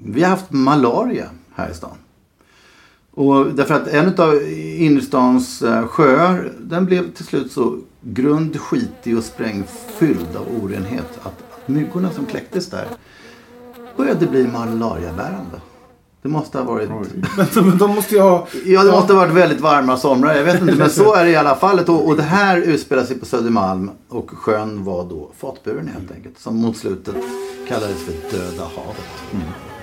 Vi har haft malaria här i stan. Och därför att en av innerstans eh, sjöar den blev till slut så grund, skitig och sprängfylld av orenhet att, att myggorna som kläcktes där började bli malariabärande. Det måste ha varit... Men de måste ju ha... Ja, det måste ha varit väldigt varma somrar. Jag vet inte, men så är det i alla fall. Och, och det här utspelar sig på Södermalm och sjön var då fatburen helt enkelt. Som mot slutet kallades för Döda havet.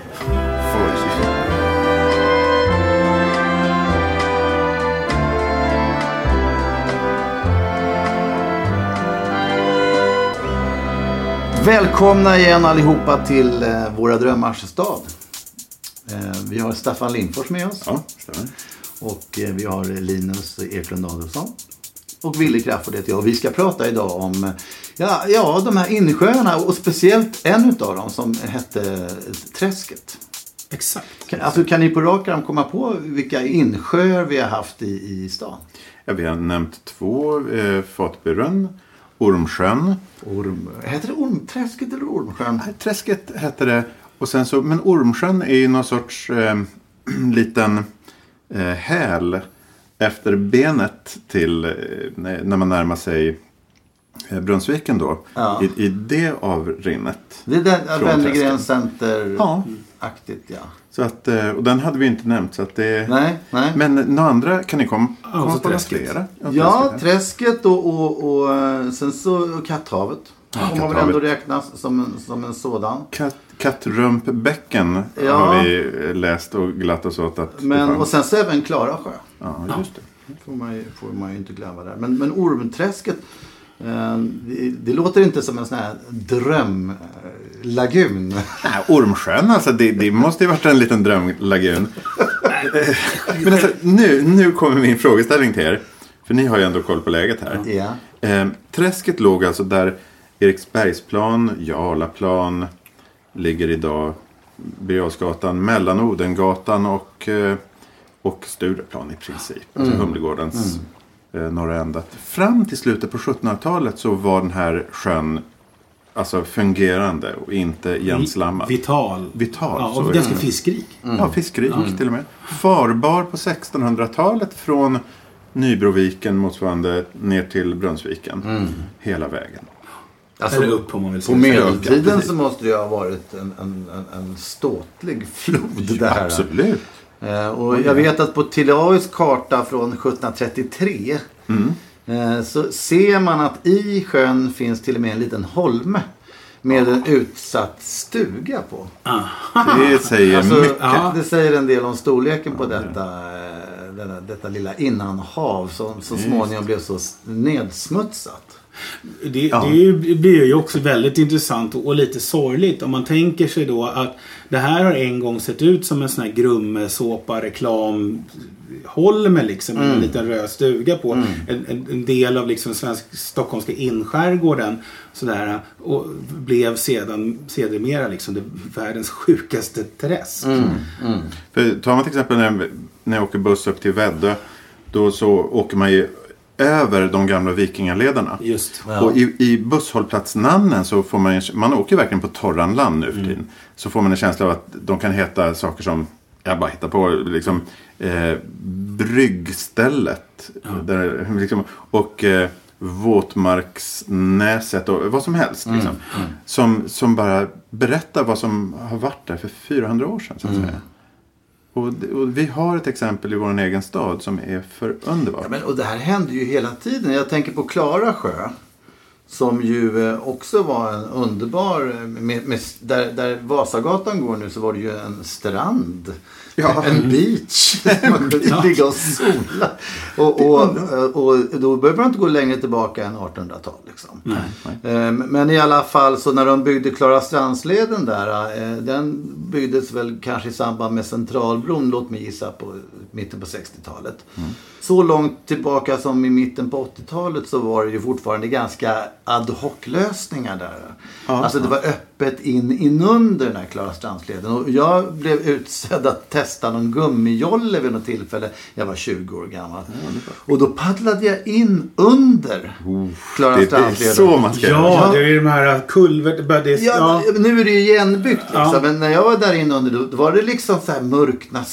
Välkomna igen allihopa till eh, Våra drömmars stad. Eh, vi har Staffan Lindfors med oss. Ja, stämmer. Och eh, vi har Linus Eklund Adolfsson. Och Wille Crafoord heter jag. Och vi ska prata idag om ja, ja, de här insjöarna och speciellt en utav dem som hette Träsket. Exakt. Kan, alltså, kan ni på rak arm komma på vilka insjöar vi har haft i, i stan? Ja, vi har nämnt två. Eh, Fatburen, Ormsjön. Orm, heter det Ormträsket eller Ormsjön? Nej, Träsket hette det. Och sen så, men Ormsjön är ju någon sorts eh, liten eh, häl efter benet till eh, när man närmar sig eh, Brunnsviken då. Ja. I, I det avrinnet. Det är den Från Wennergren. Center-aktigt, ja. Så att, eh, och den hade vi inte nämnt. Så att det, Nej, nej. Men några andra kan ni komma, komma på Träsket. flera? Ja, Träsket. Och, och, och sen så Katthavet. Får man väl ändå räknas som en, som en sådan. Katt, Kattrumpbäcken Ja. har vi läst och glatt oss åt att Men, och sen så även Klarasjö. Ja, just det. får man ju, får man ju inte glömma där. Men, men Ormträsket. Eh, det, det låter inte som en sån här drömlagun. Nej, Ormsjön alltså, det, det måste ju varit en liten drömlagun. Men alltså, nu, nu kommer min frågeställning till er. För ni har ju ändå koll på läget här. ja. Eh, träsket låg alltså där Eriksbergsplan, Jarlaplan ligger idag. Birger mellan Odengatan och, eh, och Stureplan i princip. Alltså Humlegårdens eh, norra ända. Fram till slutet på 1700-talet så var den här sjön alltså fungerande och inte igenslammad. Vital. Vital, Ja, och ganska fiskrik. Ja, fiskrik till och med. Farbar på 1600-talet från Nybroviken motsvarande ner till Brunnsviken. Hela vägen. Alltså, Eller upp om man vill på medeltiden så måste det ju ha varit en, en, en, en ståtlig flod här. Absolut. Eh, och jag vet att på Tillaus karta från 1733 Mm. eh, så ser man att i sjön finns till och med en liten holme med en utsatt stuga på. Det säger Alltså, mycket. Ja. Det säger en del om storleken på detta, eh, denna, detta lilla innanhav som så småningom blev så nedsmutsat. Det, det blir ju också väldigt intressant och, lite sorgligt om man tänker sig då att det här har en gång sett ut som en sån här grummesåpa reklam Holme liksom med en liten röd stuga på. En, en, en del av liksom svensk, stockholmska inskärgården. Sådär, och blev sedan sedermera liksom det, världens sjukaste träsk. För tar man till exempel när, när jag åker buss upp till Väddö. Då så åker man ju över de gamla vikingalederna. Just. Och i, i busshållplatsnamnen så får man man åker verkligen på torran land nu för tiden. Så får man en känsla av att de kan heta saker som, jag bara hittar på, liksom eh, bryggstället. Där, liksom, och, eh, våtmarksnäset och vad som helst. Liksom, som, som bara berättar vad som har varit där för 400 år sedan. Så att säga. Och, och vi har ett exempel i vår egen stad som är för underbart. Ja, men, och det här händer ju hela tiden. Jag tänker på Klara sjö. Som ju eh, också var en underbar... Eh, med, med, där, där Vasagatan går nu så var det ju en strand. Ja. En beach. Man kunde ligga och sola. Och, och, och då behöver man inte gå längre tillbaka än 1800-tal. Liksom. Eh, Men i alla fall så när de byggde Klara Strandsleden där. eh, Den byggdes väl kanske i samband med Centralbron. Låt mig gissa på mitten på 60-talet. Så långt tillbaka som i mitten på 80-talet så var det ju fortfarande ganska ad hoc-lösningar där. alltså det var öppet in inunder den här Klara Strandsleden. Och jag blev utsedd att testa någon gummijolle vid något tillfälle. Jag var 20 år gammal. Och då paddlade jag in under Klara Det, det är Strandsleden. så man ska göra. Ja, det är ju de här kulvert... Det, Ja, ja. nu är det ju igenbyggt liksom. Ja. Men när jag var där inne under då, var det liksom så här mörkna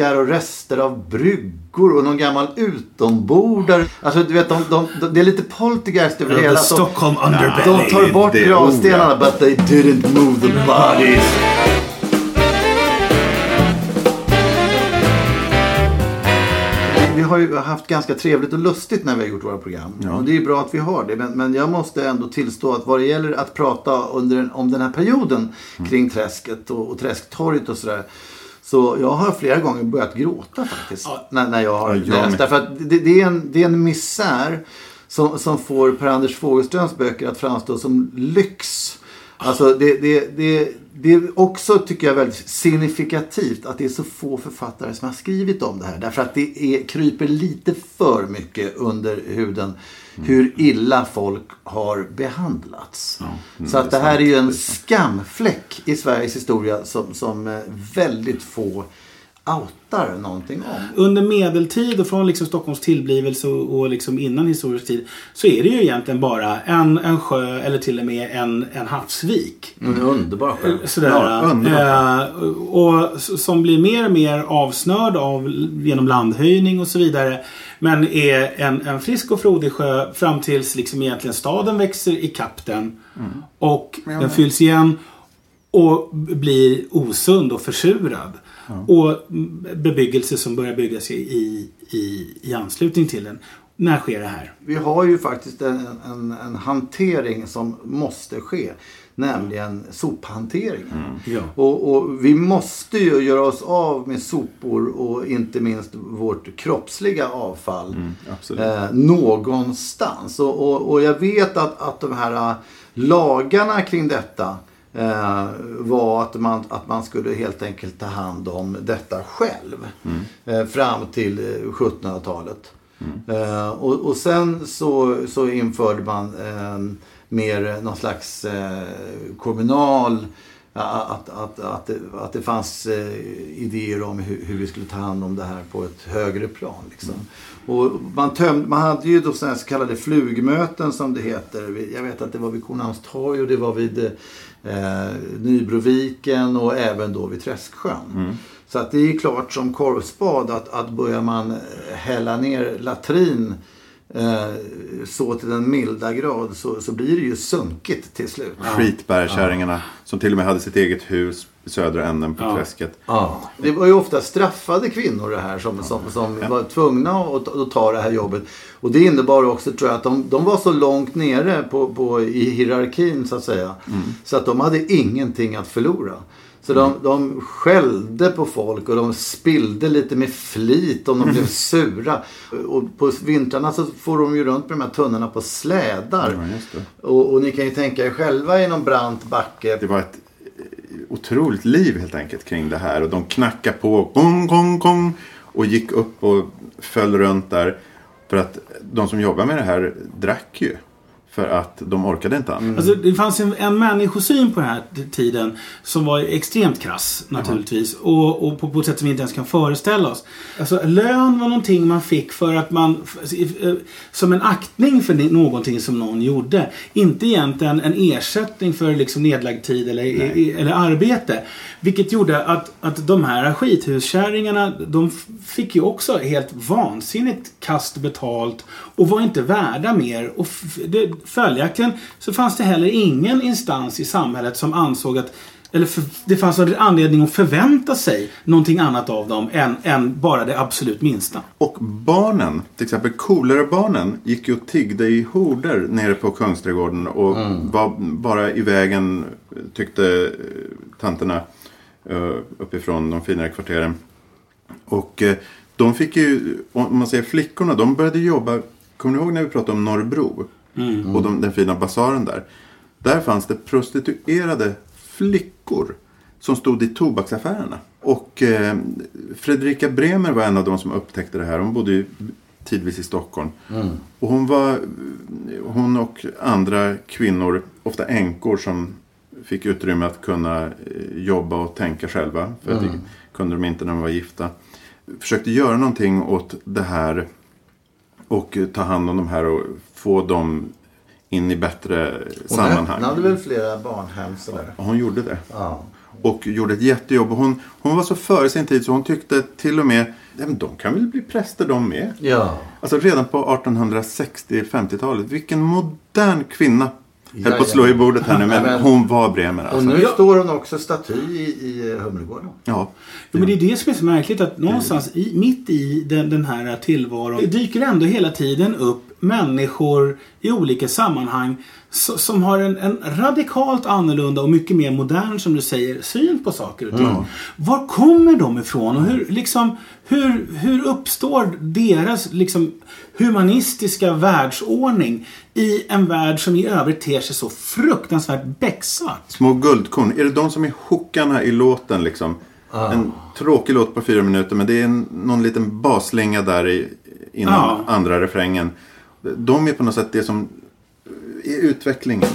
stockar och rester av bryggor och någon gammal utombordare. Alltså du vet, de, de, de, det är lite poltergeist över det hela. Stockholm underbelly. de tar bort gravstenarna but they didn't move the bodies. Vi har ju haft ganska trevligt och lustigt när vi har gjort våra program. Och det är ju bra att vi har det. Men, men jag måste ändå tillstå att vad det gäller att prata under om den här perioden kring träsket och, och träsktorget och sådär. Så jag har flera gånger börjat gråta faktiskt. När, när jag har Ja, jag läst. Därför att det, det, är en, det är en misär som, som får Per-Anders Fogelströms böcker att framstå som lyx. Alltså det, det, det, det är också, tycker jag, väldigt signifikativt att det är så få författare som har skrivit om det här. Därför att det är, kryper lite för mycket under huden hur illa folk har behandlats. så att det här är ju en skamfläck i Sveriges historia som, som eh, väldigt få outar någonting om. Under medeltid och från liksom Stockholms tillblivelse och, och liksom innan historisk tid så är det ju egentligen bara en, en sjö eller till och med en, en havsvik. En underbar sjö. Sådär. Ja, eh, och s- som blir mer och mer avsnörd av genom landhöjning och så vidare. Men är en, en frisk och frodig sjö fram tills liksom egentligen staden växer i den. Och den fylls igen och blir osund och försurad. Och mm, bebyggelse som börjar byggas i, i, i, i anslutning till den. När sker det här? Vi har ju faktiskt en, en, en hantering som måste ske. Nämligen sophanteringen. Ja. Och, och vi måste ju göra oss av med sopor och inte minst vårt kroppsliga avfall. absolut. eh, någonstans. Och, och, och jag vet att, att de här eh, lagarna kring detta eh, var att man, att man skulle helt enkelt ta hand om detta själv. Eh, fram till eh, 1700-talet. Eh, och, och sen så, så införde man eh, mer någon slags eh, kommunal Att, att, att, att det fanns eh, idéer om hur, hur vi skulle ta hand om det här på ett högre plan. Liksom. Och man, töm, man hade ju då så kallade flugmöten som det heter. Jag vet att det var vid Kornhamnstorg och det var vid eh, Nybroviken och även då vid Träsksjön. Så att det är klart som korvspad att, att börjar man hälla ner latrin så till den milda grad så, så blir det ju sunkigt till slut. Skitbärkärringarna som till och med hade sitt eget hus i södra änden på Ja. träsket. Ja. Det var ju ofta straffade kvinnor det här som, som, som var tvungna att, att ta det här jobbet. Och det innebar också tror jag att de, de var så långt nere på, på, i hierarkin så att säga. Så att de hade ingenting att förlora. Så de, de skällde på folk och de spillde lite med flit om de blev sura. Och på vintrarna så får de ju runt med de här tunnorna på slädar. Ja. Och, och ni kan ju tänka er själva i någon brant backe. Det var ett eh, otroligt liv helt enkelt kring det här. Och de knackade på gong, gong, gong. Och gick upp och föll runt där. För att de som jobbar med det här drack ju. För att de orkade inte annat. Alltså, det fanns en, en människosyn på den här tiden som var extremt krass naturligtvis. Och, och på, på ett sätt som vi inte ens kan föreställa oss. Alltså, lön var någonting man fick för att man... eh, Som en aktning för någonting som någon gjorde. Inte egentligen en ersättning för liksom nedlagd tid eller, i- eller arbete. Vilket gjorde att, att de här skithuskärringarna de fick ju också helt vansinnigt kast betalt och var inte värda mer. Och det, följaktligen så fanns det heller ingen instans i samhället som ansåg att eller för, det fanns en anledning att förvänta sig någonting annat av dem än, än bara det absolut minsta. Och barnen, till exempel kolerebarnen, gick ju och tiggde i horder nere på Kungsträdgården och var bara i vägen, tyckte eh, tanterna eh, uppifrån de finare kvarteren. Och eh, de fick ju, om man säger flickorna, de började jobba, kommer ni ihåg när vi pratade om Norrbro? Och de, den fina basaren där. Där fanns det prostituerade flickor som stod i tobaksaffärerna. Och eh, Fredrika Bremer var en av de som upptäckte det här. Hon bodde ju tidvis i Stockholm. Och hon var, hon och andra kvinnor, ofta änkor som fick utrymme att kunna eh, jobba och tänka själva. För att det kunde de inte när de var gifta. Försökte göra någonting åt det här och eh, ta hand om de här och få dem in i bättre Hon sammanhang. öppnade väl flera barnhem sådär. Hon gjorde det. Ja. Och gjorde ett jättejobb. Hon, hon var så före sin tid så hon tyckte till och med "Ja, men de kan väl bli präster de med. Ja. Alltså redan på 1860-50-talet. Vilken modern kvinna. Höll på att slå i bordet här nu men Men- hon var Bremer Och alltså. nu står hon också staty i, i Humlegården. Ja. Jo, men det är det som är så märkligt att någonstans i, mitt i den, den här tillvaron det dyker ändå hela tiden upp människor i olika sammanhang so- som har en, en radikalt annorlunda och mycket mer modern, som du säger, syn på saker och ting. Var kommer de ifrån och hur, liksom, hur, hur uppstår deras liksom, humanistiska världsordning i en värld som i övrigt ter sig så fruktansvärt becksvart? Små guldkorn. Är det de som är hookarna i låten liksom? En tråkig låt på fyra minuter men det är en, någon liten basslinga där i, innan Ja. andra refrängen. De är på något sätt det som är utvecklingen.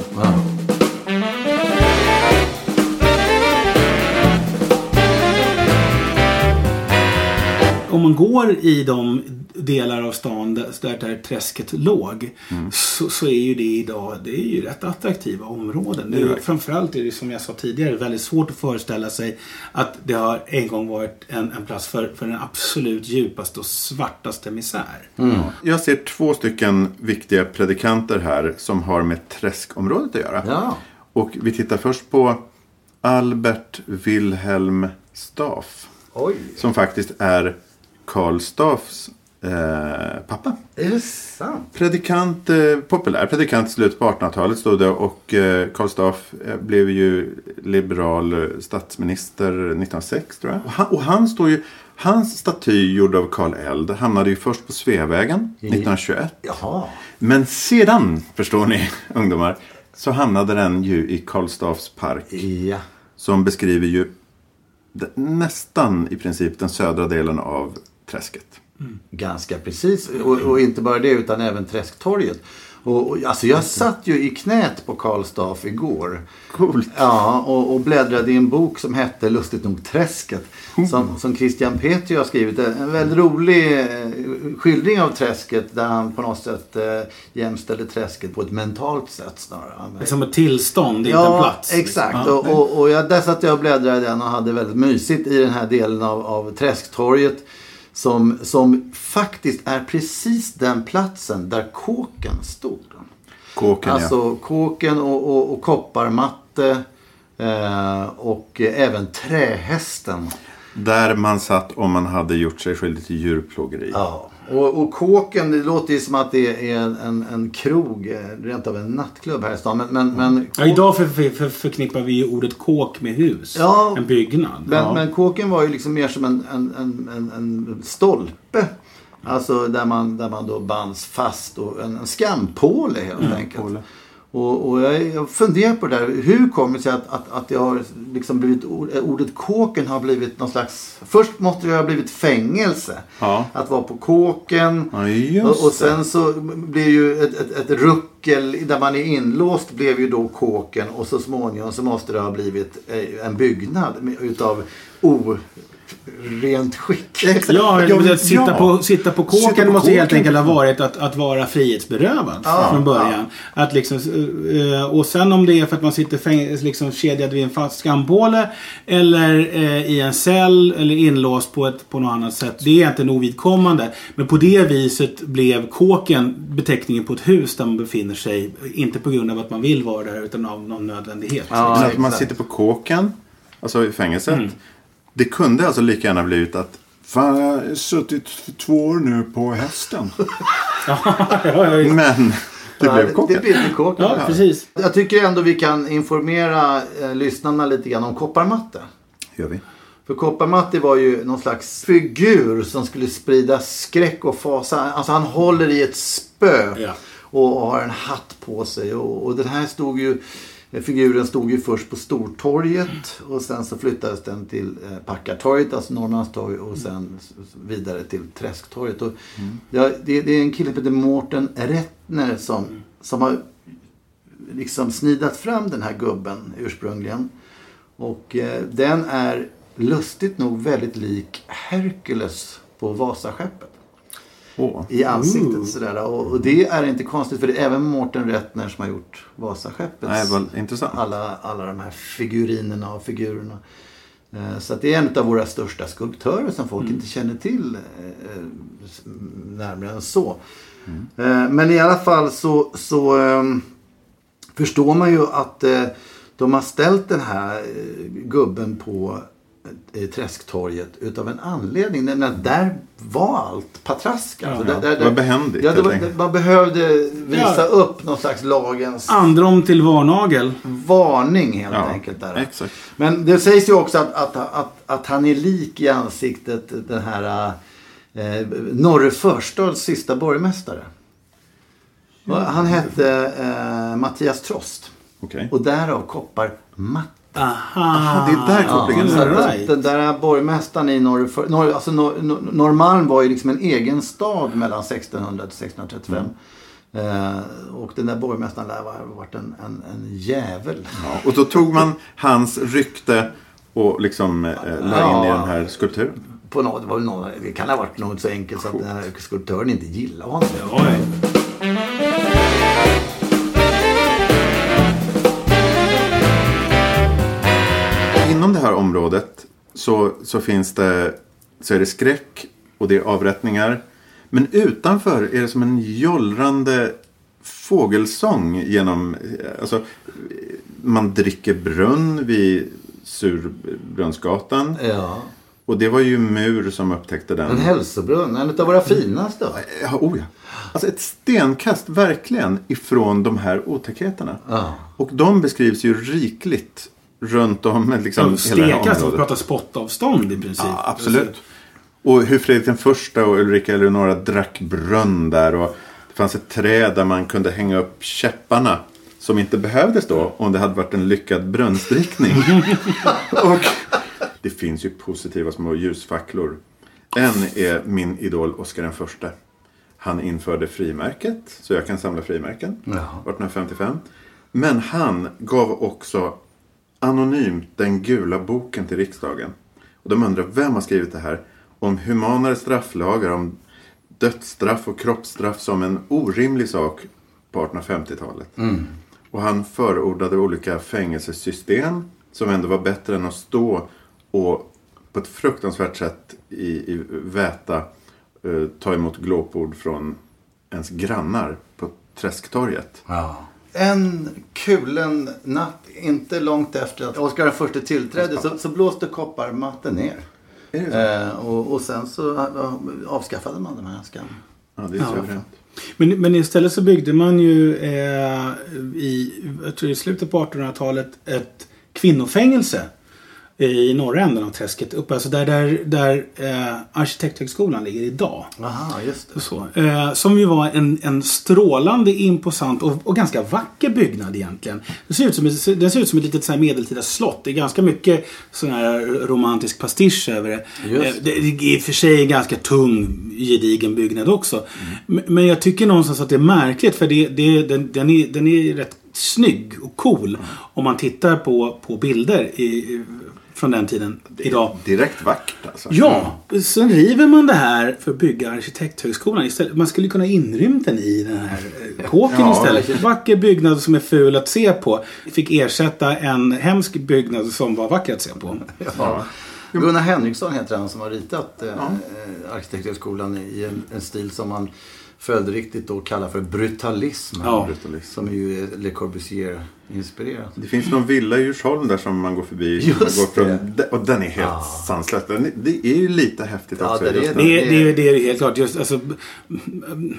om man går i de delar av stan där, där, träsket låg så, så är ju det idag det är ju rätt attraktiva områden. Det är, ju- framförallt är det som jag sa tidigare väldigt svårt att föreställa sig att det har en gång varit en, en plats för, för den absolut djupaste och svartaste misär. Jag ser två stycken viktiga predikanter här som har med träskområdet att göra. Ja. Och vi tittar först på Albert Wilhelm Staff. Oj. Som faktiskt är Karl Staffs eh, pappa. Är det sant? Predikant, eh, populär predikant i slutet på 1800-talet stod det och eh, Karl Staff eh, blev ju liberal eh, statsminister 1906 tror jag. Och han, och han står ju, hans staty gjord av Karl Eld hamnade ju först på Sveavägen 1921. Jaha. Men sedan, förstår ni ungdomar, så hamnade den ju i Karl Staffs park. Ja. Som beskriver ju nästan i princip den södra delen av träsket. Ganska precis. Och, och inte bara det utan även Träsktorget. Och, och, alltså jag satt ju i knät på Karl Staff igår. Coolt. Ja, och, och bläddrade i en bok som hette lustigt nog Träsket. Mm. Som, som Christian Petri har skrivit. En väldigt rolig eh, skildring av träsket. Där han på något sätt eh, jämställer träsket på ett mentalt sätt snarare. Som ett tillstånd, inte en plats. exakt. Ja. Och, och, och jag, där satt jag och bläddrade i den och hade väldigt mysigt i den här delen av, av Träsktorget. Som, som faktiskt är precis den platsen där kåken stod. Kåken ja. Alltså kåken och, och, och kopparmatte. Eh, och även trähästen. Där man satt om man hade gjort sig skyldig till djurplågeri. Ja. Och, och kåken, det låter ju som att det är en, en, krog, eh, rent av en nattklubb här i stan. Men, men, men, Ja, idag för, för, för, förknippar vi ju ordet kåk med hus. Ja. En byggnad. Men, ja. men kåken var ju liksom mer som en, en, en, en, stolpe. Alltså där man, där man då bands fast och en, en skampåle helt enkelt. Och, och jag, jag funderar på det där. Hur kommer det sig att, att, att det har liksom blivit, ordet kåken har blivit någon slags... Först måste det ha blivit fängelse. Ja. Att vara på kåken. Ja, och, och sen så blir ju ett, ett, ett ruckel där man är inlåst blev ju då kåken. Och så småningom så måste det ha blivit eh, en byggnad utav orent skick. Ja, Ja, men- att sitta, ja. på, sitta på kåken Sitta på måste helt kåken. enkelt ha varit att, att vara frihetsberövad från början. Att liksom, eh, och sen om det är för att man sitter fäng, liksom kedjad vid en fast skampåle eller eh, i en cell eller inlåst på, ett, på något annat sätt. Det är egentligen ovidkommande. Men på det viset blev kåken beteckningen på ett hus där man befinner sig. Inte på grund av att man vill vara där utan av någon nödvändighet. Ja, att man exakt. sitter på kåken, alltså i fängelset. Mm. Det kunde alltså lika gärna blivit att Fan, jag har suttit för två år nu på hästen. Men det blev Det kåken. blev kåken. Ja, precis. Jag tycker ändå vi kan informera eh, lyssnarna lite grann om kopparmatte. Gör vi. För Kopparmatti var ju någon slags figur som skulle sprida skräck och fasa. Alltså han håller i ett spö Ja. och har en hatt på sig. Och, och den här stod ju, figuren stod ju först på Stortorget och sen så flyttades den till eh, Packartorget, alltså Norrmalmstorg och sen s- vidare till Träsktorget. Och, ja, det, det är en kille som heter Mårten Rättner som, som har liksom snidat fram den här gubben ursprungligen. Och eh, den är lustigt nog väldigt lik Herkules på Vasaskeppet. I ansiktet sådär. Och, och det är inte konstigt för det är även Mårten Rättner som har gjort Vasaskeppet. Alla, alla de här figurinerna och figurerna. Eh, Så att det är en av våra största skulptörer som folk inte känner till eh, närmare än så. Eh, Men i alla fall så, så ehm, förstår man ju att de har ställt den här gubben på Träsktorget utav en anledning. Nämligen att där var allt patrask. Alltså, där, där, det var behändigt, Ja, det var, man behövde visa Ja. upp någon slags lagens Androm till varnagel. varning helt Ja, enkelt. Där. exakt. Men det sägs ju också att, att, att, att han är lik i ansiktet den här eh, Norre Förstads sista borgmästare. Han hette eh, Mattias Trost. Okej. Och därav koppar matte. Aha. det är där kopplingen Så är. att right. Den där borgmästaren i Norr, Norr, alltså Norr, Norr- Norrmalm var ju liksom en egen stad mellan 1600 till 1635. Eh, och den där borgmästaren lär ha varit en, en, en jävel. Ja, och då tog man hans rykte och liksom eh, la in i Ja. den här skulpturen. På något, det, var väl någon, det kan ha varit något så enkelt så att den här skulptören inte gillade honom. Oj. Området så, så finns det så är det skräck och det är avrättningar. Men utanför är det som en jollrande fågelsång genom... Alltså, man dricker brunn vid Surbrunnsgatan. Ja. Och det var ju Mur som upptäckte den. En hälsobrunn, en av våra finaste. Ja, oh ja. Alltså ett stenkast verkligen ifrån de här otäckheterna. Ja. Och de beskrivs ju rikligt runt om liksom, Så hela det här Stekas, området. pratar spottavstånd i princip. Ja, absolut. Och hur Fredrik den första och Ulrika Eleonora drack brunn där. Och det fanns ett träd där man kunde hänga upp käpparna. Som inte behövdes då om det hade varit en lyckad brunnsdrickning. och det finns ju positiva små ljusfacklor. En är min idol Oscar den förste. Han införde frimärket, så jag kan samla frimärken. 1855. Men han gav också anonymt den gula boken till riksdagen. Och de undrar vem har skrivit det här? Om humanare strafflagar, om dödsstraff och kroppsstraff som en orimlig sak på 1850-talet. Och han förordade olika fängelsesystem som ändå var bättre än att stå och på ett fruktansvärt sätt i, i väta eh, ta emot glåpord från ens grannar på Träsktorget. En kulen natt, inte långt efter att Oscar I tillträdde, så, så blåste kopparmatten ner. Eh, och, och sen så ja, avskaffade man den här skam. Ja, det är suveränt. Men, men istället så byggde man ju eh, i, jag tror i slutet på 1800-talet ett kvinnofängelse. I norra änden av träsket. Uppe, alltså där, där, där eh, Arkitekthögskolan ligger idag. Aha, just det. Så, eh, som ju var en, en strålande, imposant och, och ganska vacker byggnad egentligen. Det ser ut som, ett- den ser ut som ett litet så här medeltida slott. Det är ganska mycket sån här romantisk pastisch över det. Just Eh, det är i och för sig en ganska tung, gedigen byggnad också. Men, men jag tycker någonstans att det är märkligt för det, det, den, den, är, den är rätt snygg och cool. Om man tittar på, på bilder i, från den tiden idag. Direkt vackert alltså. Ja, sen river man det här för att bygga Arkitekthögskolan istället. Man skulle kunna inrymma den i den här eh, kåken Ja, istället. Vacker byggnad som är ful att se på. Fick ersätta en hemsk byggnad som var vacker att se på. Ja. Gunnar Henriksson heter han som har ritat eh, eh, Arkitekthögskolan i en, en stil som man följdriktigt då kallar för brutalism. Ja. Brutalism. Som ju är Le Corbusier-inspirerat. Det finns någon villa i Djursholm där som man går förbi. Just man går det. de- och den är helt Ja. sanslös. Det är ju lite häftigt Ja, också. det det. Det, är- det, är- det är helt klart. Just, alltså,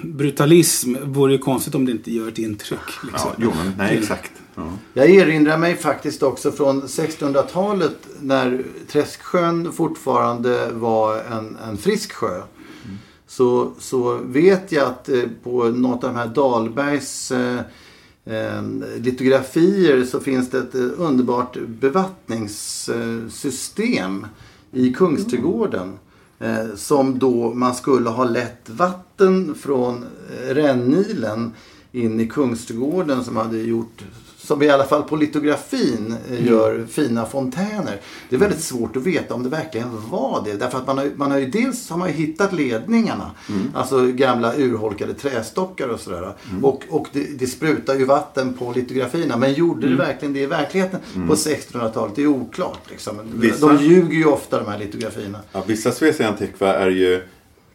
brutalism vore ju konstigt om det inte gör ett intryck. Liksom. Ja, jo, men nej, exakt. Ja. Jag erinrar mig faktiskt också från 1600-talet när Träsksjön fortfarande var en, en frisk sjö. Så, så vet jag att eh, på något av de här Dahlbergs eh, eh litografier så finns det ett eh, underbart bevattningssystem i Kungsträdgården. Eh, som då man skulle ha lett vatten från Rännilen in i Kungsträdgården som hade gjort som i alla fall på litografin eh, gör fina fontäner. Det är väldigt svårt att veta om det verkligen var det. Därför att man har, man har ju dels har man hittat ledningarna. Alltså gamla urholkade trästockar och sådär. Och, och det, det sprutar ju vatten på litografierna. Men gjorde det verkligen det i verkligheten på 1600-talet? Det är oklart. Liksom. Vissa- De ljuger ju ofta de här litografierna. Ja, vissa Svea Antikva är ju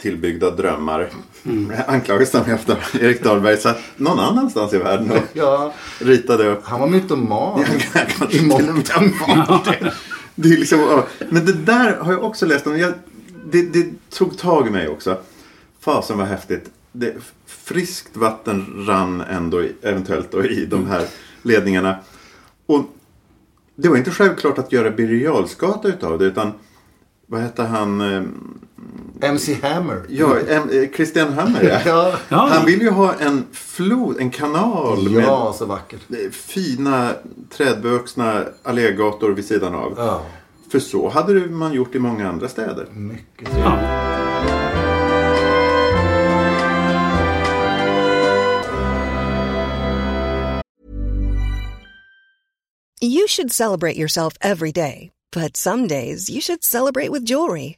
tillbyggda drömmar. Mm. Anklagas de efter Erik Dahlberg satt någon annanstans i världen och Ja, ritade upp. han var mytoman. Kanske I. Det är liksom, ja. men det där har jag också läst om. Jag, det, det tog tag i mig också. Fasen var häftigt. Det, friskt vatten rann ändå i, eventuellt då, i de här ledningarna. Och det var inte självklart att göra Birger utav det. Utan vad hette han? MC Hammer. Ja, em- eh, Christian Hammer ja. Ja. Han vill ju ha en flod, en kanal med ja så vackert. eh, fina trädvuxna allégator vid sidan av. Ja, För så hade man gjort i många andra städer. mycket trevligt. Ja. You should celebrate yourself every day, but some days you should celebrate with jewelry.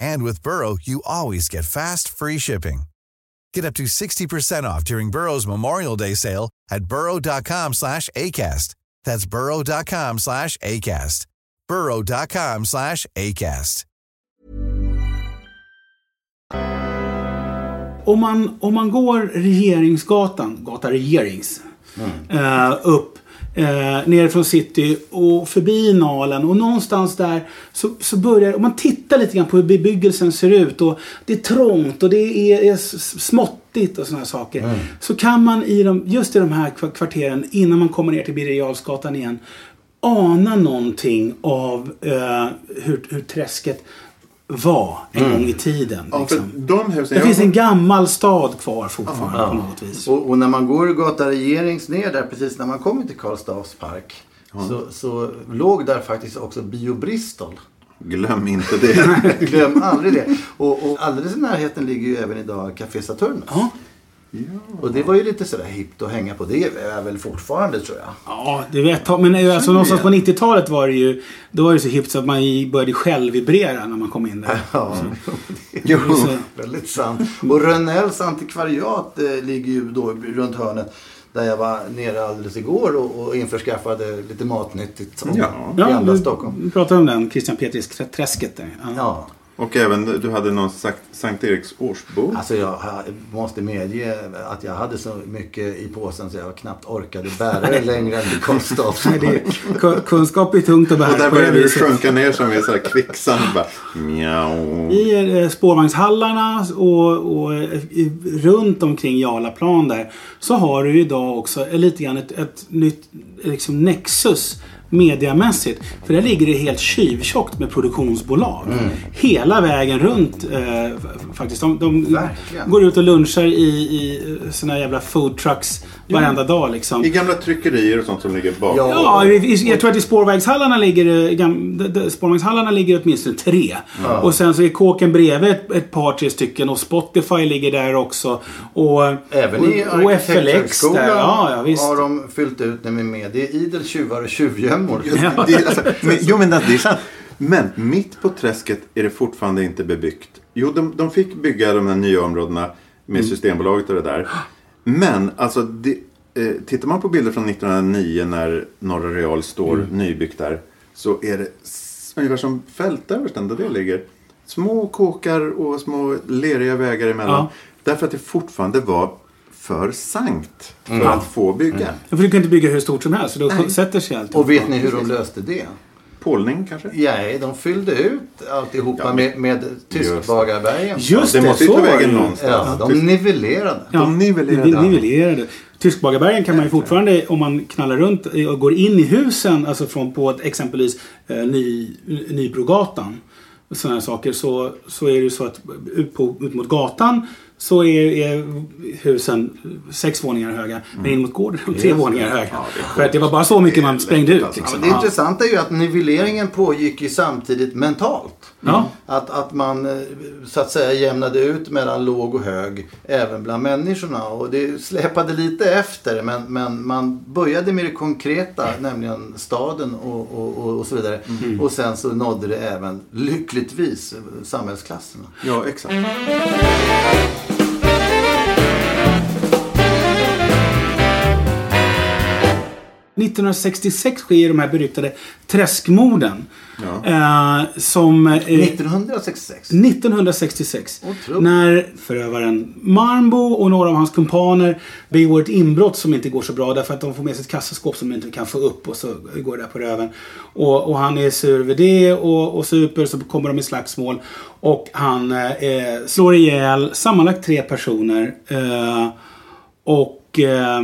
And with Burrow, you always get fast, free shipping. Get up to 60% off during Burrow's Memorial Day sale at burrow.com slash ACAST. That's burrow.com slash ACAST. burrow.com slash ACAST. Om man, om man går Regeringsgatan, gata Regerings, eh, upp eh, ner från city och förbi Nalen och någonstans där så, så börjar, om man tittar lite grann på hur bebyggelsen ser ut och det är trångt och det är, är småttigt och sådana saker. Så kan man i de, just i de här kva- kvarteren innan man kommer ner till Birger igen ana någonting av eh, hur, hur träsket var en Mm. gång i tiden. Ja, Liksom. de husen, Det finns har- en gammal stad kvar fortfarande Ja. på något vis. Och, och när man går gata Regerings ner där precis när man kommer till Karlstads park. Så, så låg där faktiskt också Bio Bristol. Glöm inte det. Glöm aldrig det. Och, och alldeles i närheten ligger ju även idag Café Saturnus. Ja. Och det var ju lite sådär hippt att hänga på. Det är väl fortfarande tror jag. Ja, det vet jag. Men alltså, någonstans på 90-talet var det ju Då var det så hippt så att man i- började självvibrera när man kom in där. Ja, Jo. det är väldigt sant. Och Rönnells antikvariat eh, ligger ju då runt hörnet. Där jag var nere alldeles igår och, och införskaffade lite matnyttigt om Ja. gamla du, Stockholm. du pratade om den, Christian Petris träsket där. Ja. Ja, Och även du hade någon Sankt, Eriks årsbok. alltså jag måste medge att jag hade så mycket i påsen så jag knappt orkade bära det längre än Nej, det ku- kunskap är tungt att bära Och där började du sjunka ner som i så här kvicksand. Bara, mjau. I eh, spårvagnshallarna och, och i, runt omkring Jarlaplan där så har du idag också lite grann ett, ett nytt liksom nexus mediamässigt. För där ligger det helt tjuvtjockt med produktionsbolag. Hela vägen runt eh, faktiskt. De, de går ut och lunchar i, i såna jävla food trucks varenda dag liksom. I gamla tryckerier och sånt som ligger bakom. Ja. Ja, i- i- jag tror att i spårvägshallarna ligger, det- spårvagnshallarna ligger åtminstone tre. Och sen så är kåken bredvid ett, ett par, tre stycken och Spotify ligger där också. Och, Även i och, FLX Arkitekthögskolan där. Ja, ja, visst. har de fyllt ut vi är med. Det är idel tjuvar och tjuvgömmor. Ja. Det, alltså, men, jo men det är sant. Men mitt på träsket är det fortfarande inte bebyggt. Jo, de, de fick bygga de här nya områdena med Systembolaget och det där. Men alltså, det, eh, tittar man på bilder från 1909 när Norra Real står nybyggt där. Så är det ungefär som fältöversten där det ligger. Små kåkar och små leriga vägar emellan. Ja. Därför att det fortfarande var för sankt för att få bygga. Ja, För du kan inte bygga hur stort som helst. För då sätter sig allt. Och vet ni hur de löste det? Pålning kanske? Nej, de fyllde ut alltihopa Ja, med, med Tyskbagarbergen. Just det det, måste ju ta vägen någonstans. Ja, de nivellerade. Ja, De nivellerade. ni- nivellerade. Tyskbagarbergen kan man ju fortfarande, om man knallar runt och går in i husen, alltså från på exempelvis eh, Ny, Nybrogatan. och Sådana här saker. Så, så är det ju så att ut, på, ut mot gatan så är, är husen sex våningar höga. Men in mot gården är de tre våningar höga. För att det var bara så mycket man sprängde ut. Alltså, Ja, Liksom. men det intressanta är ju att nivelleringen pågick ju samtidigt mentalt. Ja. Att, att man eh, så att säga jämnade ut mellan låg och hög även bland människorna. Och det släpade lite efter men, men man började med det konkreta, nämligen staden och, och, och, och så vidare. Och sen så nådde det även lyckligtvis samhällsklasserna. Ja, exakt. 1966 sker de här beryktade träskmorden. Eh, som... Eh, 1966. 1966. Otroligt. När förövaren Marmbo och några av hans kumpaner begår ett inbrott som inte går så bra därför att de får med sig ett kassaskåp som de inte kan få upp och så går det där på röven. Och, och han är sur över det och, och super så kommer de i slagsmål. Och han eh, slår ihjäl sammanlagt tre personer. Eh, och eh,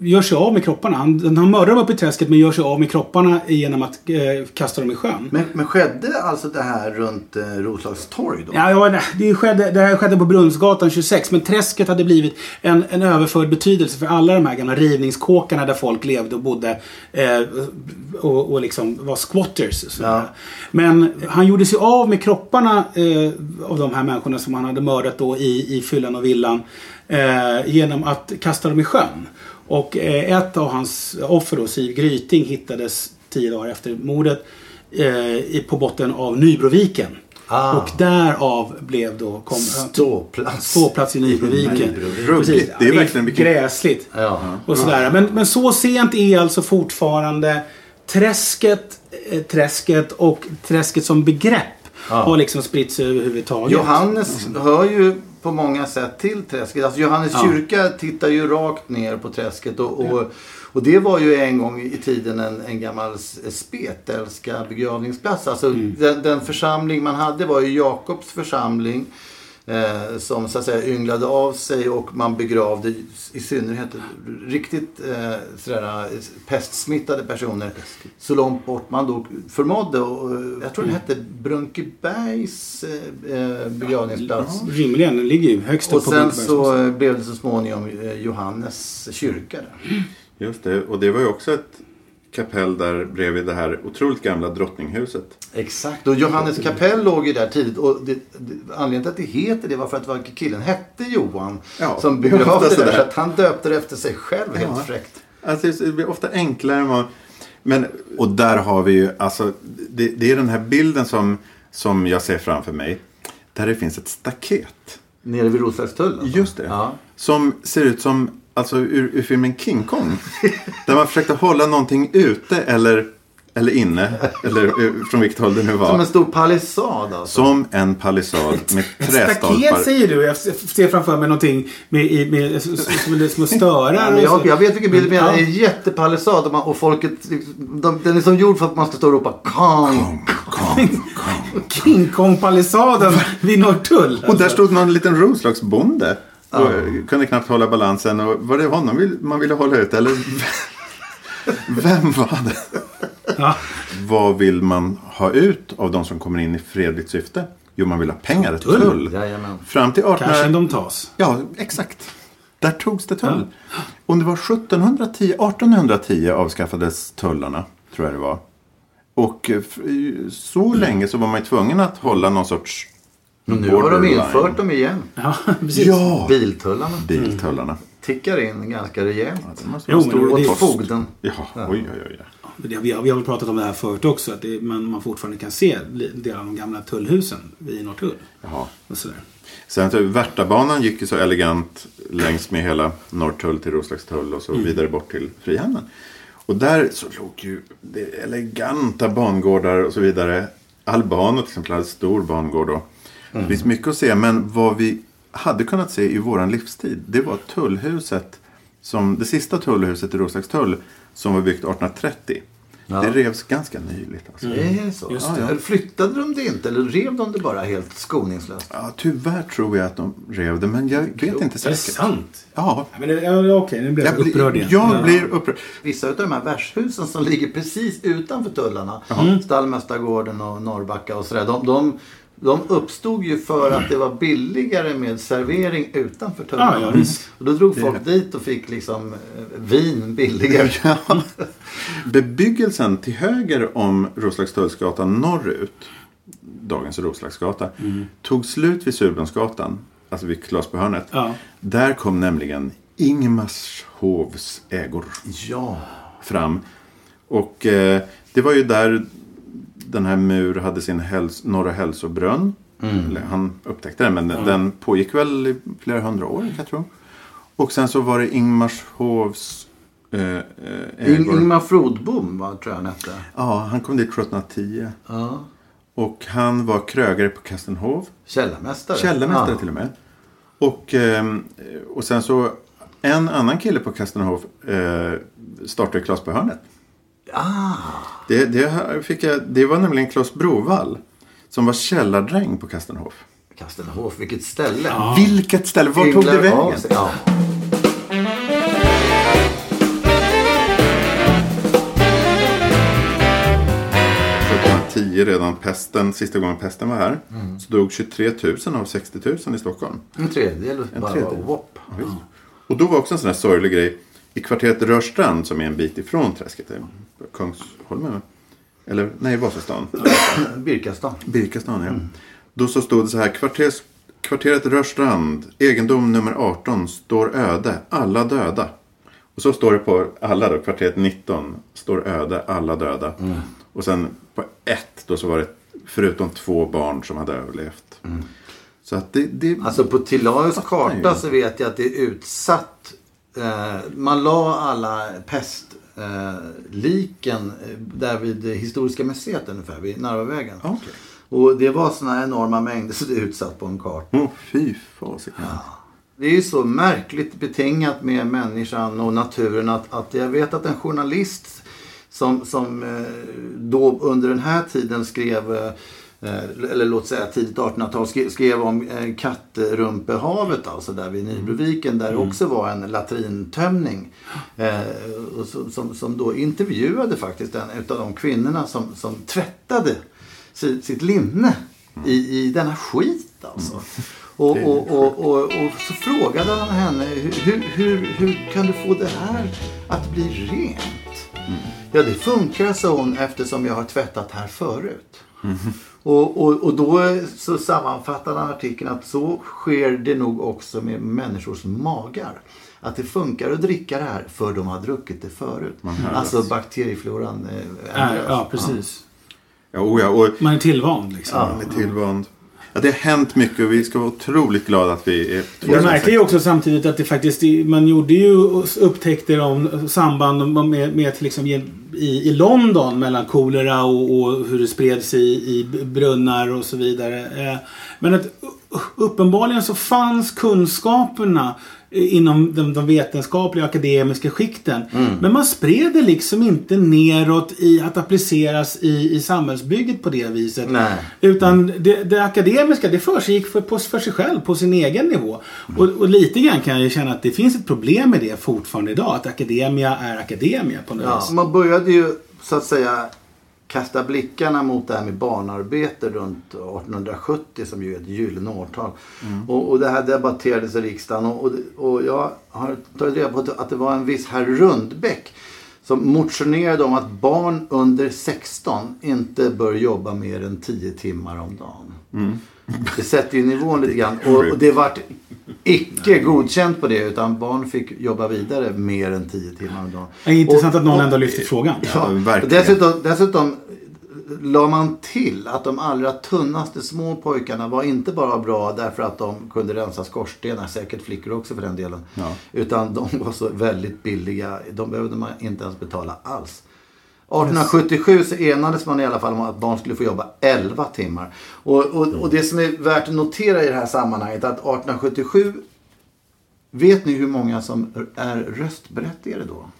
gör sig av med kropparna. Han, han mördar dem upp i träsket men gör sig av med kropparna genom att eh, kasta dem i sjön. Men, men skedde alltså det här runt eh, Roslagstorg då? Ja, ja det- skedde, det här skedde på Brunnsgatan 26. Men träsket hade blivit en, en överförd betydelse för alla de här gamla rivningskåkarna där folk levde och bodde. Eh, och, och liksom var squatters. Ja. Men han gjorde sig av med kropparna eh, av de här människorna som han hade mördat då i, i fyllan och villan. Eh, genom att kasta dem i sjön. Och eh, ett av hans offer då, Siv Gryting, hittades tio dagar efter mordet eh, i- på botten av Nybroviken. Ah. Och därav blev då kom, Ståplats. ståplats i Nybroviken. Ruggigt. Det är Ja, verkligen vilken- gräsligt. Ja. Och sådär. Men, men så sent är alltså fortfarande träsket, eh, träsket och träsket som begrepp har liksom spritt sig överhuvudtaget. Johannes hör ju på många sätt till träsket. Alltså Johannes Ja. kyrka tittar ju rakt ner på träsket. Och, och, och det var ju en gång i tiden en, en gammal spetälska begravningsplats. Alltså Mm. den, den församling man hade var ju Jakobs församling. Eh, som så att säga ynglade av sig och man begravde i synnerhet riktigt eh, sådär, pestsmittade personer så långt bort man då förmådde. Och, eh, jag tror den hette Brunkebergs eh, eh begravningsplats. Ja, rimligen, den ligger ju högst upp Och sen så blev det så småningom eh, Johannes kyrka. Där. Just det, och det var ju också ett kapell där bredvid det här otroligt gamla drottninghuset. Exakt, och Johannes kapell låg ju där tidigt. Och det, det, anledningen till att det heter det var för att killen hette Johan. Ja, som begravde det där. Så att han döpte det efter sig själv, ja. helt fräckt. Alltså, det blir ofta enklare än vad... Men, och där har vi ju, alltså, det, det är den här bilden som, som jag ser framför mig. Där det finns ett staket. Nere vid Roslagstullen? Just det. Ja. Som ser ut som alltså ur, ur filmen King Kong. där man försökte hålla någonting ute eller, eller inne. Eller eh, från vilket håll det nu var. Som en stor palissad alltså. Som en palissad med trästolpar. Staket säger du. Jag ser framför mig någonting med, med, med små störar. Ja, jag, jag vet vilken bild du menar. Det är en jättepalissad och, och folket, de, den är som gjord för att man ska stå och ropa Kong, Kong, Kong. King Kong-palissaden vid Norrtull. Och där stod någon liten Roslagsbonde. Ja. kunde knappt hålla balansen. Och var det honom man ville hålla ut? Eller vem var det? Ja. Vad vill man ha ut av de som kommer in i fredligt syfte? Jo, man vill ha pengar. Tull. tull. Fram till 18... Kanske de tas. Ja, exakt. Där togs det tull. Ja. Om det var 1710, 1810 avskaffades tullarna. Tror jag det var. Och eh, så länge så var man ju tvungen att hålla någon sorts men nu har de infört dem igen. Ja, precis. Ja. Biltullarna. Biltullarna. Mm. Tickar in ganska rejält. Ja, det måste jo, stor och det fogden. Ja, oj, oj, oj. Ja. Vi, har, vi har väl pratat om det här förut också. Att det, man, man fortfarande kan se delar av de gamla tullhusen vid Norrtull. Jaha. Och sådär. Sen Värtabanan gick ju så elegant längs med hela Norrtull till Roslagstull och så mm. vidare bort till Frihamnen. Och där så låg ju det eleganta bangårdar och så vidare. Albano till exempel hade stor bangård då. Mm. Det finns mycket att se men vad vi hade kunnat se i våran livstid det var tullhuset. Som, det sista tullhuset i Roslagstull som var byggt 1830. Ja. Det revs ganska nyligt. Alltså. Mm. Så? Just det. Ja, Flyttade de det inte eller rev de det bara helt skoningslöst? Ja, tyvärr tror jag att de rev det men jag vet inte säkert. Är det sant? Ja. Men ja, okej, nu blir jag, jag upprörd igen. Jag blir upprörd. Vissa av de här värdshusen som ligger precis utanför tullarna. Mm. Stallmästargården och Norrbacka och sådär. De, de de uppstod ju för att det var billigare med servering utanför tullen. Ja, ja, och då drog folk det. dit och fick liksom eh, vin billigare. Ja. Bebyggelsen till höger om Roslagstullsgatan norrut, dagens Roslagsgata, mm. tog slut vid Surbrunnsgatan, alltså vid Klasbyhörnet. Ja. Där kom nämligen Ingmarshovs ägor ja. fram. Och eh, det var ju där den här Mur hade sin häls Norra hälsobrunn. Mm. Han upptäckte den men mm. den pågick väl i flera hundra år kan jag tro. Och sen så var det Ingmarshovs eh, eh, Ingmar Frodbom tror jag han hette. Ja, han kom dit 1710. Ja. Och han var krögare på Kastenhov. Källarmästare. Källarmästare ja. till och med. Och, eh, och sen så en annan kille på Kastenhov eh, startade Klasbyhörnet. Ah. Det, det, fick jag, det var nämligen Klas Brovall som var källardräng på Kastenhof. Kastenhof, vilket ställe. Ja. Vilket ställe! Var tog det vägen? Ja. redan pesten, sista gången pesten var här. Mm. Så dog 23 000 av 60 000 i Stockholm. En tredjedel en bara tredjedel. Wop. Ja, och då var också en sån här sorglig grej. I kvarteret Rörstrand som är en bit ifrån träsket. Kungsholmen. Eller nej, Vasastan. Birkastan. Birkastan, ja. Mm. Då så stod det så här. Kvarters, kvarteret Rörstrand, egendom nummer 18, står öde, alla döda. Och så står det på alla då, kvarteret 19, står öde, alla döda. Mm. Och sen på ett, då så var det förutom två barn som hade överlevt. Mm. Så att det, det... Alltså på Tilaus karta så vet jag att det är utsatt. Eh, man la alla pest eh, liken eh, där vid Historiska museet ungefär, vid Narvavägen. Okay. Och det var sådana enorma mängder så det är utsatt på en karta. Oh, fy fasiken. Ja. Det är ju så märkligt betingat med människan och naturen att, att jag vet att en journalist som, som då under den här tiden skrev eller låt säga tidigt 1800-tal, skrev om eh, Kattrumpehavet, alltså där vid Nybroviken, där det mm. också var en latrintömning. Eh, som, som då intervjuade faktiskt en av de kvinnorna som, som tvättade sitt, sitt linne i, i denna skit alltså. Mm. Och, och, och, och, så frågade han henne, hur, hur, hur kan du få det här att bli rent? Mm. Ja, det funkar, sa hon, eftersom jag har tvättat här förut. Och, och, och då så sammanfattar han artikeln att så sker det nog också med människors magar. Att det funkar att dricka det här för de har druckit det förut. Alltså bakteriefloran äh, ändras. Ja, precis. Ja, oh ja, och, man är tillvand liksom. Ja, man är tillvand. Ja, det har hänt mycket och vi ska vara otroligt glada att vi är två. Jag märker ju också samtidigt att det faktiskt, man gjorde ju upptäckter om samband med, med till exempel i, i London mellan kolera och, och hur det spreds i, i brunnar och så vidare. Eh, men att uppenbarligen så fanns kunskaperna inom de, de vetenskapliga akademiska skikten. Mm. Men man spred det liksom inte neråt i att appliceras i, i samhällsbygget på det viset. Nej. Utan det, det akademiska det för sig gick för, på, för sig själv på sin egen nivå. Mm. Och, och, lite grann kan jag känna att det finns ett problem med det fortfarande idag. Att akademia är akademia på något ja, vis. Man började ju så att säga kasta blickarna mot det här med barnarbete runt 1870 som ju är ett gyllene årtal. Mm. Och, och, det här debatterades i riksdagen och, och, och, jag har tagit reda på att det var en viss herr Rundbäck som motionerade om att barn under 16 inte bör jobba mer än 10 timmar om dagen. Mm. Det sätter ju nivån lite grann. Och, och det vart icke godkänt på det utan barn fick jobba vidare mer än 10 timmar om dagen. Det är intressant och, att någon ändå lyfter frågan. Ja, ja dessutom, dessutom la man till att de allra tunnaste små pojkarna var inte bara bra därför att de kunde rensa skorstenar, säkert flickor också för den delen. Ja. Utan de var så väldigt billiga, de behövde man inte ens betala alls. 1877 så enades man i alla fall om att barn skulle få jobba 11 timmar. Och, och, och det som är värt att notera i det här sammanhanget är att 1877 Vet ni hur många som är röstberättigade då?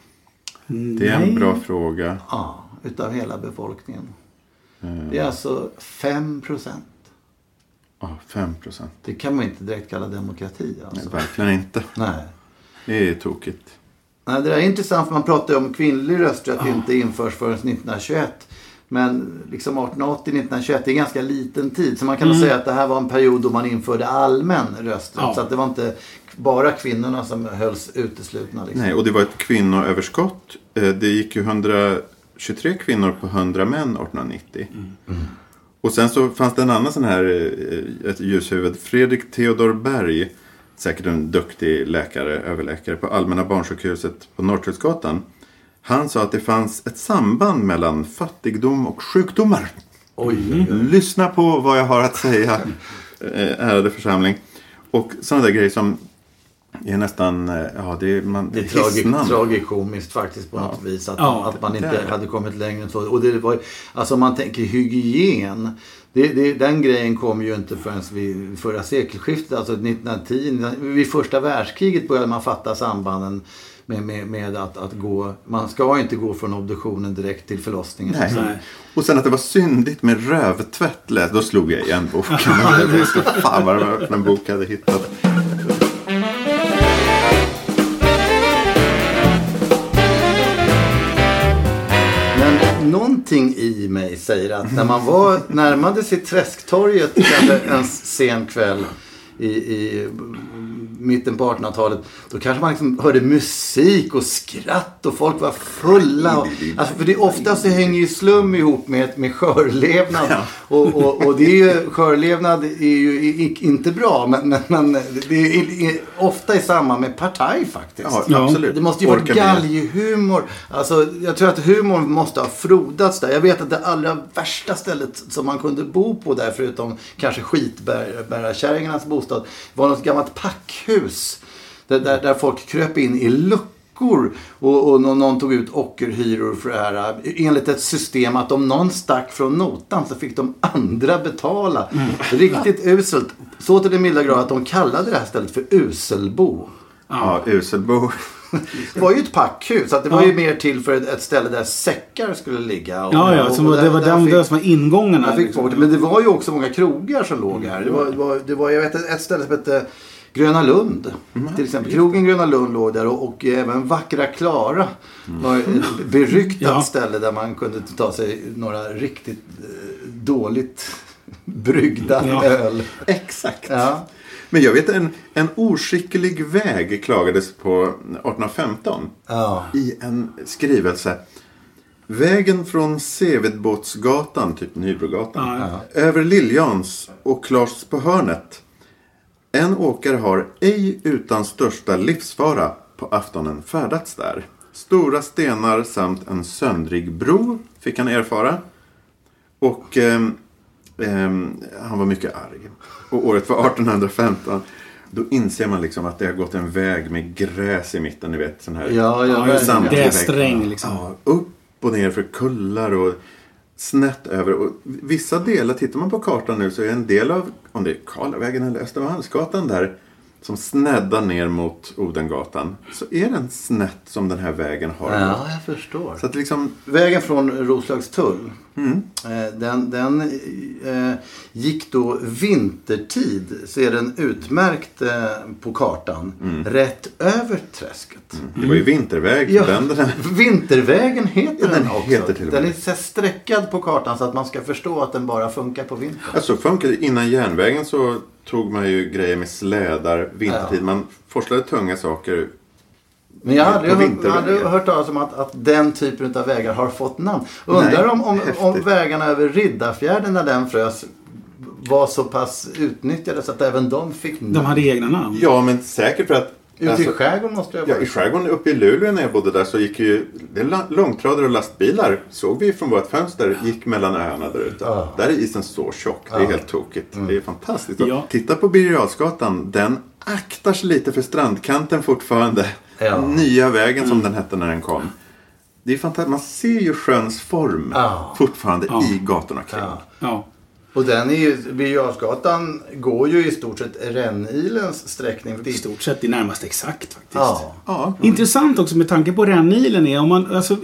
Det är en bra fråga. Ja, utav hela befolkningen. Mm. Det är alltså 5 procent. Ja, 5 procent. Det kan man inte direkt kalla demokrati. Alltså. Nej, verkligen inte. Nej. Det är tokigt. Nej, det är intressant för man pratar ju om kvinnlig rösträtt oh. inte införs förrän 1921. Men liksom 1880-1921 är en ganska liten tid. Så man kan mm. säga att det här var en period då man införde allmän rösträtt. Ja. Så att det var inte bara kvinnorna som hölls uteslutna. Liksom. Nej, och det var ett kvinnoöverskott. Eh, det gick ju 123 kvinnor på 100 män 1890. Mm. Mm. Och sen så fanns det en annan sån här eh, ett ljushuvud. Fredrik Theodor Berg säkert en duktig läkare, överläkare på Allmänna barnsjukhuset på Norrtullsgatan. Han sa att det fanns ett samband mellan fattigdom och sjukdomar. Oj, oj, oj. Lyssna på vad jag har att säga, eh, ärade församling. Och sådana där grejer som är nästan, eh, ja det är, man, det är tragi, tragikomiskt faktiskt på ja. något vis. Att, ja, att man inte hade kommit längre än så. Och det var, alltså om man tänker hygien. Det, det, den grejen kom ju inte förrän vid förra sekelskiftet, alltså 1910. Vid första världskriget började man fatta sambanden med, med, med att, att gå. Man ska inte gå från obduktionen direkt till förlossningen. Nej. Nej. Och sen att det var syndigt med rövtvätt. Då slog jag igen boken. Fan vad det var en bok jag hade hittat. Någonting i mig säger att när man var närmade sig Träsktorget en sen kväll i, i mitten på 1800-talet. Då kanske man liksom hörde musik och skratt och folk var fulla. Och, alltså för det ofta så hänger ju slum ihop med, med skörlevnad. Ja. Och, och, och, det är ju, skörlevnad är ju inte bra. Men, men, men det är, ofta i samband med partaj faktiskt. Ja, absolut. Det måste ju vara galghumor. Alltså, jag tror att humorn måste ha frodats där. Jag vet att det allra värsta stället som man kunde bo på där förutom kanske skitbärarkärringarnas bostad var något gammalt packhus hus. Där, där, där folk kröp in i luckor och, och någon tog ut ockerhyror för det här. Enligt ett system att om någon stack från notan så fick de andra betala. Mm. Riktigt uselt. Så till den milda grad att de kallade det här stället för Uselbo. Ja, Uselbo. det var ju ett packhus. Så det var ju mer till för ett, ett ställe där säckar skulle ligga. Och, Ja, ja, och det där- var där den, fick- det som var fick liksom. men det var ju också många krogar som låg här. Det var, det var, det var jag vet ett ställe som hette Gröna Lund. Till exempel. Krogen Gröna Lund låg där och, och även Vackra Klara var ett beryktat Ja. ställe där man kunde ta sig några riktigt eh, dåligt bryggda Ja. öl. Exakt. Ja. Men jag vet en, en oskicklig väg klagades på 1815 Ja. i en skrivelse. Vägen från Sevedbåtsgatan, typ Nybrogatan, över Liljans och Klars på hörnet. En åkare har ej utan största livsfara på aftonen färdats där. Stora stenar samt en söndrig bro fick han erfara. Och ehm, ehm, han var mycket arg. Och året var 1815. Då inser man liksom att det har gått en väg med gräs i mitten. Ni vet, sån här Ja, ja, Ja, det. väg. Grässträng liksom. Ja, upp och ner för kullar och snett över. Och vissa delar, tittar man på kartan nu så är en del av, om det är Karlavägen eller Östermalmsgatan där, som sneddar ner mot Odengatan. Så är den snett som den här vägen har. ja, jag förstår. Så att liksom, Vägen från Roslagstull. Eh, den den eh, gick då vintertid. Så är den utmärkt eh, på kartan. Rätt över träsket. det var ju vinterväg Ja, vintervägen heter Ja, den, den också. heter till den är så streckad på kartan så att man ska förstå att den bara funkar på vintern. Ja, så funkar. Innan järnvägen så tog man ju grejer med slädar vintertid. Man forslade tunga saker. Men jag hade, jag vintervägar. hade hört talas om att, att den typen av vägar har fått namn. Undrar Nej, om, om, om vägarna över Riddarfjärden när den frös var så pass utnyttjade så att även de fick namn. De hade egna namn. Ja, men säkert för att... Ute alltså, i skärgården måste det ha Ja, i skärgården uppe i Luleå när jag bodde där så gick ju det långtradare och lastbilar såg vi från vårt fönster gick mellan öarna där ute. Ja. Där är isen så tjock. Det är helt tokigt. Det är fantastiskt. Ja. Titta på Birger. Den aktar sig lite för strandkanten fortfarande. Ja. Nya vägen som den hette när den kom. Det är fantastiskt. Man ser ju sjöns form Ja. fortfarande Ja. i gatorna kring. Ja. Och den är ju, Birger går ju i stort sett Rännilens sträckning. I stort sett i närmast exakt faktiskt. Ja. Ja. Intressant också med tanke på rännilen är om man, alltså,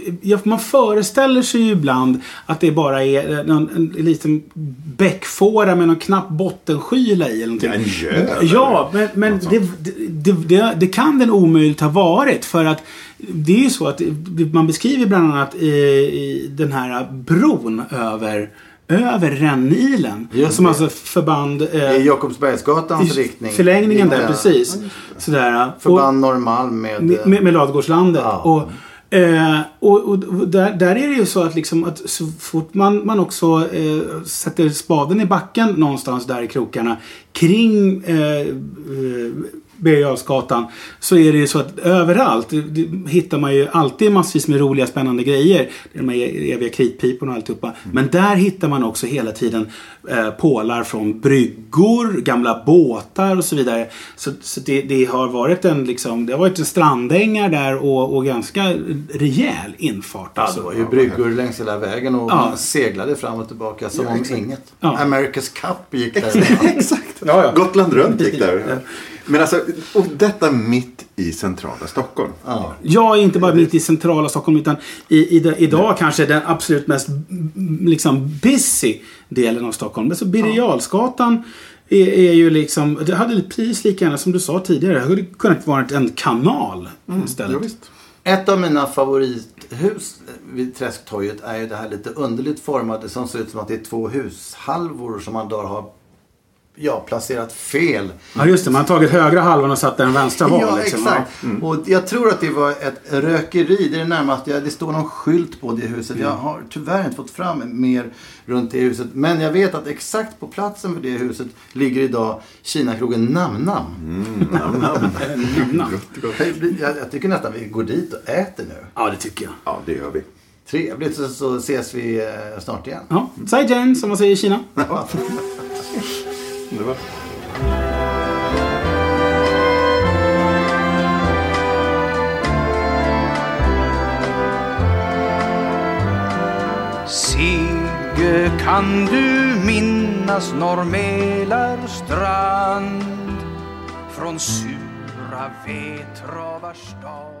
man föreställer sig ju ibland att det bara är en, en, en liten bäckfåra med någon knapp bottenskyla i. Eller någonting. Ja, en göl, Ja, men, men det, det, det, det kan den omöjligt ha varit. För att det är ju så att man beskriver bland annat i, i den här bron över över Rännilen. Just Som det. alltså förband... eh, I Jakobsbergsgatans riktning. Förlängningen där, precis. Sådär. Och- Förband Norrmalm med... med, med, Ladugårdslandet. Ja. Och, eh, och, och, och där, där är det ju så att, liksom att så fort man, man också eh, sätter spaden i backen någonstans där i krokarna kring eh, eh, Birger så är det ju så att överallt hittar man ju alltid massvis med roliga spännande grejer. Det är De här eviga kritpiporna och alltihopa. Men där hittar man också hela tiden eh, pålar från bryggor, gamla båtar och så vidare. Så, så det, det har varit en liksom, det har varit en strandängar där och, och ganska rejäl infart. Ja, Alltså. det var ju bryggor längs hela vägen och Ja. man seglade fram och tillbaka som om inget. Ja. America's Cup gick där. Exakt. Ja, ja. Gotland runt gick där. Men alltså, och detta mitt i centrala Stockholm. Ja. Ja, inte bara mitt i centrala Stockholm utan i, i, de- idag kanske den absolut mest mm, liksom busy delen av Stockholm. Men så Birger är, är ju liksom, det hade precis lika gärna som du sa tidigare, det hade kunnat vara en kanal istället. Ja, visst. Ett av mina favorithus vid Träsktorget är ju det här lite underligt formade som ser ut som att det är två hushalvor som man då har ja, placerat fel. Ja, just det. Man har tagit högra halvan och satt den vänstra var. Ja, liksom. exakt. Och jag tror att det var ett rökeri. Det är det närmaste. Det står någon skylt på det huset. Jag har tyvärr inte fått fram mer runt det huset. Men jag vet att exakt på platsen för det huset ligger idag Kinakrogen Nam Nam. Ja. Jag, jag tycker nästan vi går dit och äter nu. ja, det tycker jag. Ja, det gör vi. Trevligt så, så ses vi eh, snart igen. Ja. Zaijian, som man säger i Kina. Det var... Sigge, kan du minnas Norr strand från sura Vetravars dag?